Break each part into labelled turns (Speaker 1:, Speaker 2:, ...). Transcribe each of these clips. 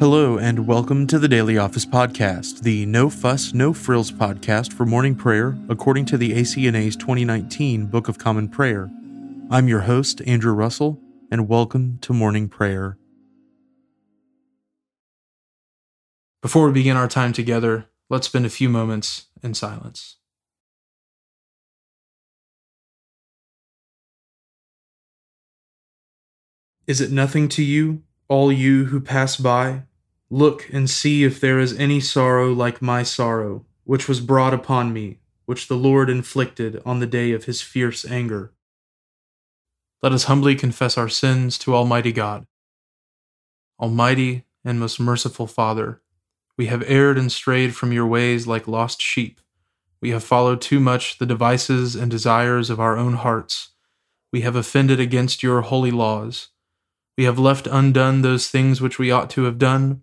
Speaker 1: Hello, and welcome to the Daily Office Podcast, the No Fuss, No Frills podcast for morning prayer according to the ACNA's 2019 Book of Common Prayer. I'm your host, Andrew Russell, and welcome to morning prayer.
Speaker 2: Before we begin our time together, let's spend a few moments in silence. Is it nothing to you, all you who pass by? Look and see if there is any sorrow like my sorrow, which was brought upon me, which the Lord inflicted on the day of his fierce anger. Let us humbly confess our sins to Almighty God. Almighty and most merciful Father, we have erred and strayed from your ways like lost sheep. We have followed too much the devices and desires of our own hearts. We have offended against your holy laws. We have left undone those things which we ought to have done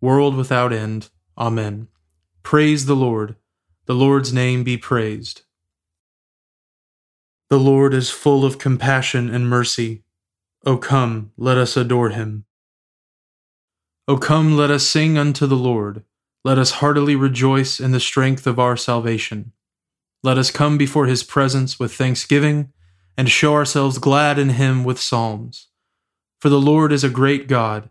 Speaker 2: world without end. Amen. Praise the Lord. The Lord's name be praised. The Lord is full of compassion and mercy. O come, let us adore him. O come, let us sing unto the Lord. Let us heartily rejoice in the strength of our salvation. Let us come before his presence with thanksgiving and show ourselves glad in him with psalms. For the Lord is a great God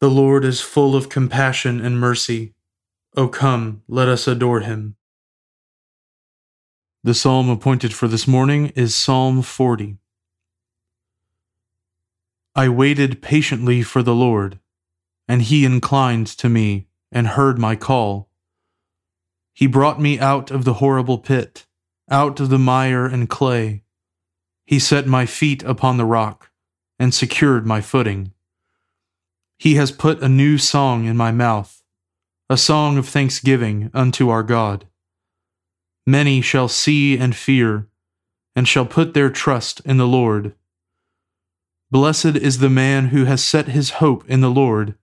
Speaker 2: The Lord is full of compassion and mercy. O come, let us adore him. The psalm appointed for this morning is Psalm 40. I waited patiently for the Lord, and he inclined to me and heard my call. He brought me out of the horrible pit, out of the mire and clay. He set my feet upon the rock and secured my footing. He has put a new song in my mouth, a song of thanksgiving unto our God. Many shall see and fear, and shall put their trust in the Lord. Blessed is the man who has set his hope in the Lord,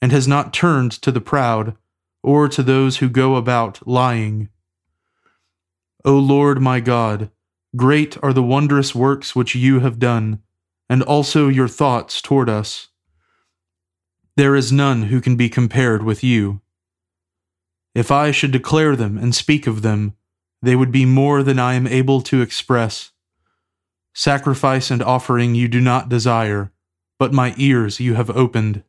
Speaker 2: and has not turned to the proud, or to those who go about lying. O Lord my God, great are the wondrous works which you have done, and also your thoughts toward us. There is none who can be compared with you. If I should declare them and speak of them, they would be more than I am able to express. Sacrifice and offering you do not desire, but my ears you have opened.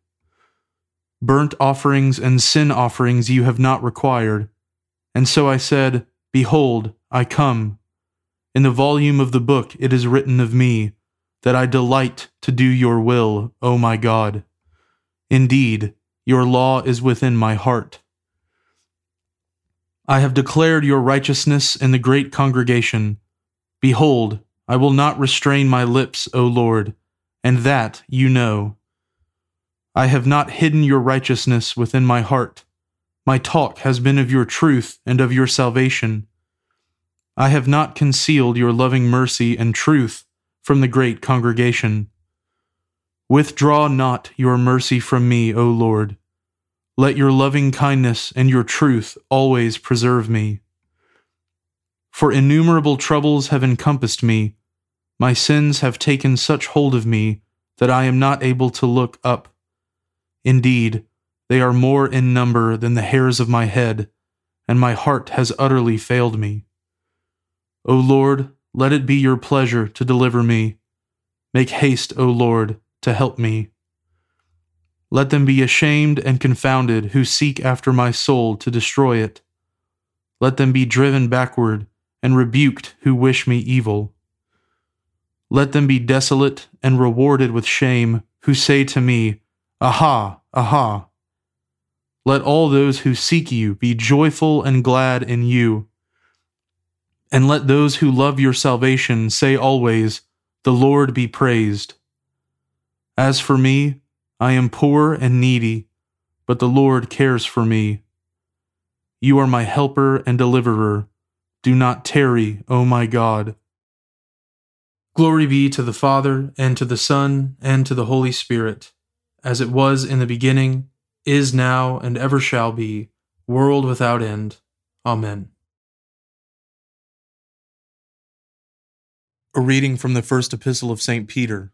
Speaker 2: Burnt offerings and sin offerings you have not required. And so I said, Behold, I come. In the volume of the book it is written of me, that I delight to do your will, O my God. Indeed, your law is within my heart. I have declared your righteousness in the great congregation. Behold, I will not restrain my lips, O Lord, and that you know. I have not hidden your righteousness within my heart. My talk has been of your truth and of your salvation. I have not concealed your loving mercy and truth from the great congregation. Withdraw not your mercy from me, O Lord. Let your loving kindness and your truth always preserve me. For innumerable troubles have encompassed me. My sins have taken such hold of me that I am not able to look up. Indeed, they are more in number than the hairs of my head, and my heart has utterly failed me. O Lord, let it be your pleasure to deliver me. Make haste, O Lord, to help me. Let them be ashamed and confounded who seek after my soul to destroy it. Let them be driven backward and rebuked who wish me evil. Let them be desolate and rewarded with shame who say to me, Aha, aha. Let all those who seek you be joyful and glad in you. And let those who love your salvation say always, The Lord be praised. As for me, I am poor and needy, but the Lord cares for me. You are my helper and deliverer. Do not tarry, O my God. Glory be to the Father, and to the Son, and to the Holy Spirit, as it was in the beginning, is now, and ever shall be, world without end. Amen.
Speaker 1: A reading from the first epistle of St. Peter,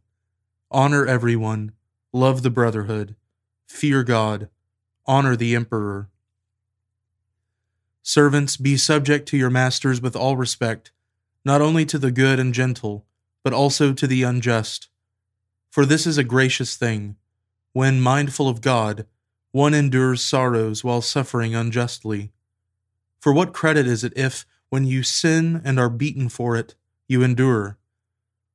Speaker 1: Honor everyone, love the brotherhood, fear God honor the emperor. Servants, be subject to your masters with all respect, not only to the good and gentle, but also to the unjust. For this is a gracious thing, when, mindful of God, one endures sorrows while suffering unjustly. For what credit is it if, when you sin and are beaten for it, you endure?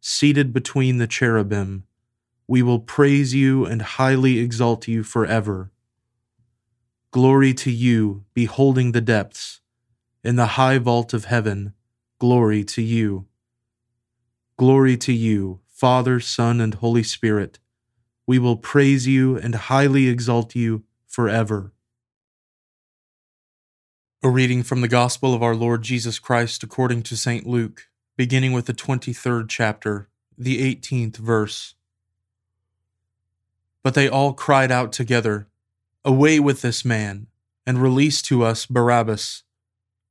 Speaker 1: seated between the cherubim. We will praise you and highly exalt you forever. Glory to you, beholding the depths. In the high vault of heaven, glory to you. Glory to you, Father, Son, and Holy Spirit. We will praise you and highly exalt you forever. A reading from the Gospel of our Lord Jesus Christ according to St. Luke, beginning with the 23rd chapter, the 18th verse. But they all cried out together, Away with this man, and release to us Barabbas,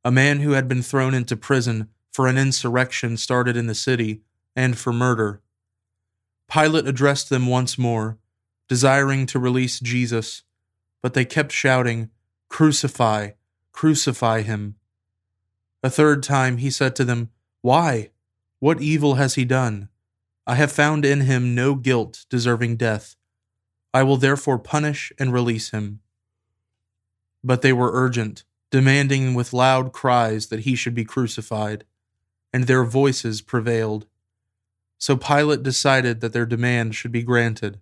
Speaker 1: a man who had been thrown into prison for an insurrection started in the city and for murder. Pilate addressed them once more, desiring to release Jesus, but they kept shouting, Crucify, crucify him. A third time he said to them, Why? What evil has he done? I have found in him no guilt deserving death. I will therefore punish and release him. But they were urgent, demanding with loud cries that he should be crucified, and their voices prevailed. So Pilate decided that their demand should be granted.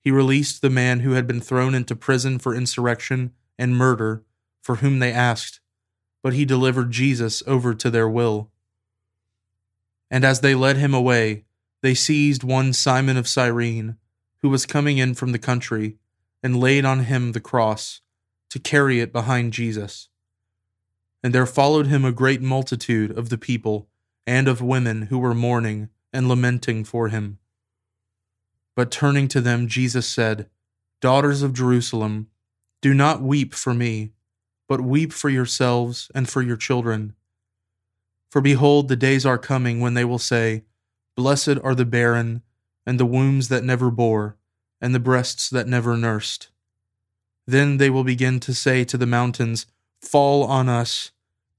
Speaker 1: He released the man who had been thrown into prison for insurrection and murder, for whom they asked, but he delivered Jesus over to their will. And as they led him away, they seized one Simon of Cyrene, who was coming in from the country, and laid on him the cross, to carry it behind Jesus. And there followed him a great multitude of the people and of women who were mourning and lamenting for him. But turning to them, Jesus said, Daughters of Jerusalem, do not weep for me, but weep for yourselves and for your children. For behold, the days are coming when they will say, Blessed are the barren, and the wombs that never bore, and the breasts that never nursed. Then they will begin to say to the mountains, Fall on us,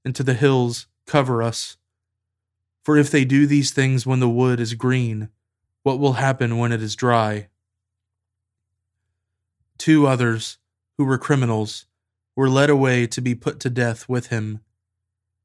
Speaker 1: and to the hills, Cover us. For if they do these things when the wood is green, what will happen when it is dry? Two others, who were criminals, were led away to be put to death with him.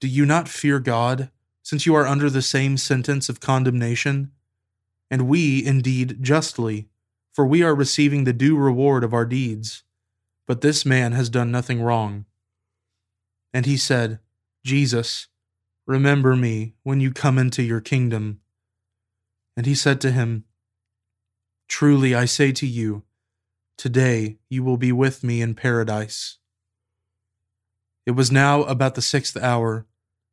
Speaker 1: Do you not fear God, since you are under the same sentence of condemnation? And we, indeed, justly, for we are receiving the due reward of our deeds. But this man has done nothing wrong. And he said, Jesus, remember me when you come into your kingdom. And he said to him, Truly I say to you, today you will be with me in paradise. It was now about the sixth hour,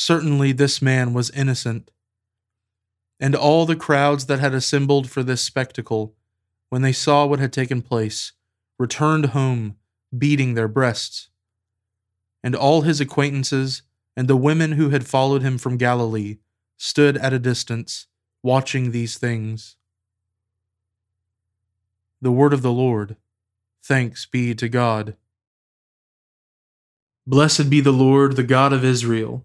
Speaker 1: Certainly this man was innocent. And all the crowds that had assembled for this spectacle, when they saw what had taken place, returned home, beating their breasts. And all his acquaintances and the women who had followed him from Galilee stood at a distance, watching these things. The word of the Lord. Thanks be to God. Blessed be the Lord, the God of Israel.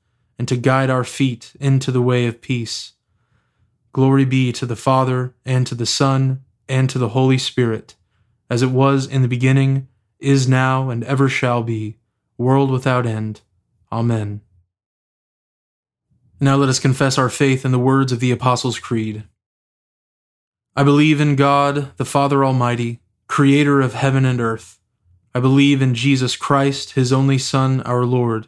Speaker 2: and to guide our feet into the way of peace. Glory be to the Father, and to the Son, and to the Holy Spirit, as it was in the beginning, is now, and ever shall be, world without end. Amen. Now let us confess our faith in the words of the Apostles' Creed. I believe in God, the Father Almighty, creator of heaven and earth. I believe in Jesus Christ, his only Son, our Lord.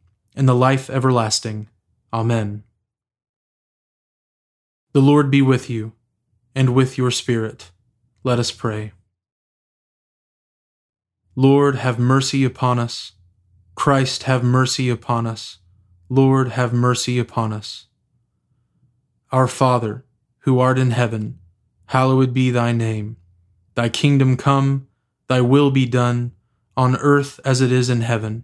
Speaker 2: and the life everlasting. Amen. The Lord be with you, and with your spirit. Let us pray. Lord, have mercy upon us. Christ, have mercy upon us. Lord, have mercy upon us. Our Father, who art in heaven, hallowed be thy name. Thy kingdom come, thy will be done, on earth as it is in heaven.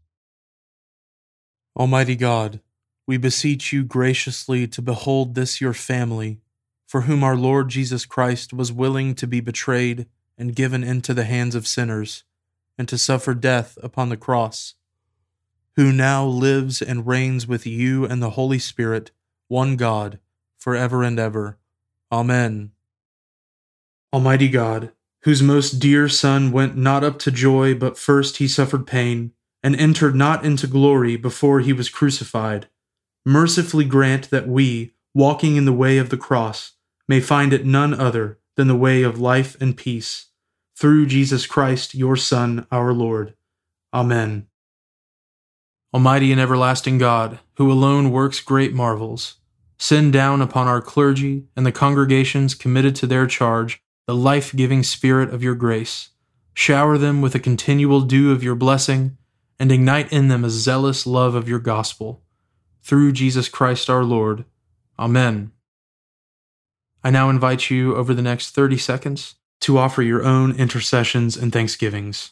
Speaker 1: Almighty God, we beseech you graciously to behold this your family, for whom our Lord Jesus Christ was willing to be betrayed and given into the hands of sinners, and to suffer death upon the cross, who now lives and reigns with you and the Holy Spirit, one God, for ever and ever. Amen.
Speaker 2: Almighty God, whose most dear Son went not up to joy, but first he suffered pain, and entered not into glory before he was crucified, mercifully grant that we, walking in the way of the cross, may find it none other than the way of life and peace. Through Jesus Christ, your Son, our Lord. Amen. Almighty and everlasting God, who alone works great marvels, Send down upon our clergy and the congregations committed to their charge the life giving Spirit of your grace. Shower them with a continual dew of your blessing, and ignite in them a zealous love of your gospel. Through Jesus Christ our Lord. Amen. I now invite you over the next 30 seconds to offer your own intercessions and thanksgivings.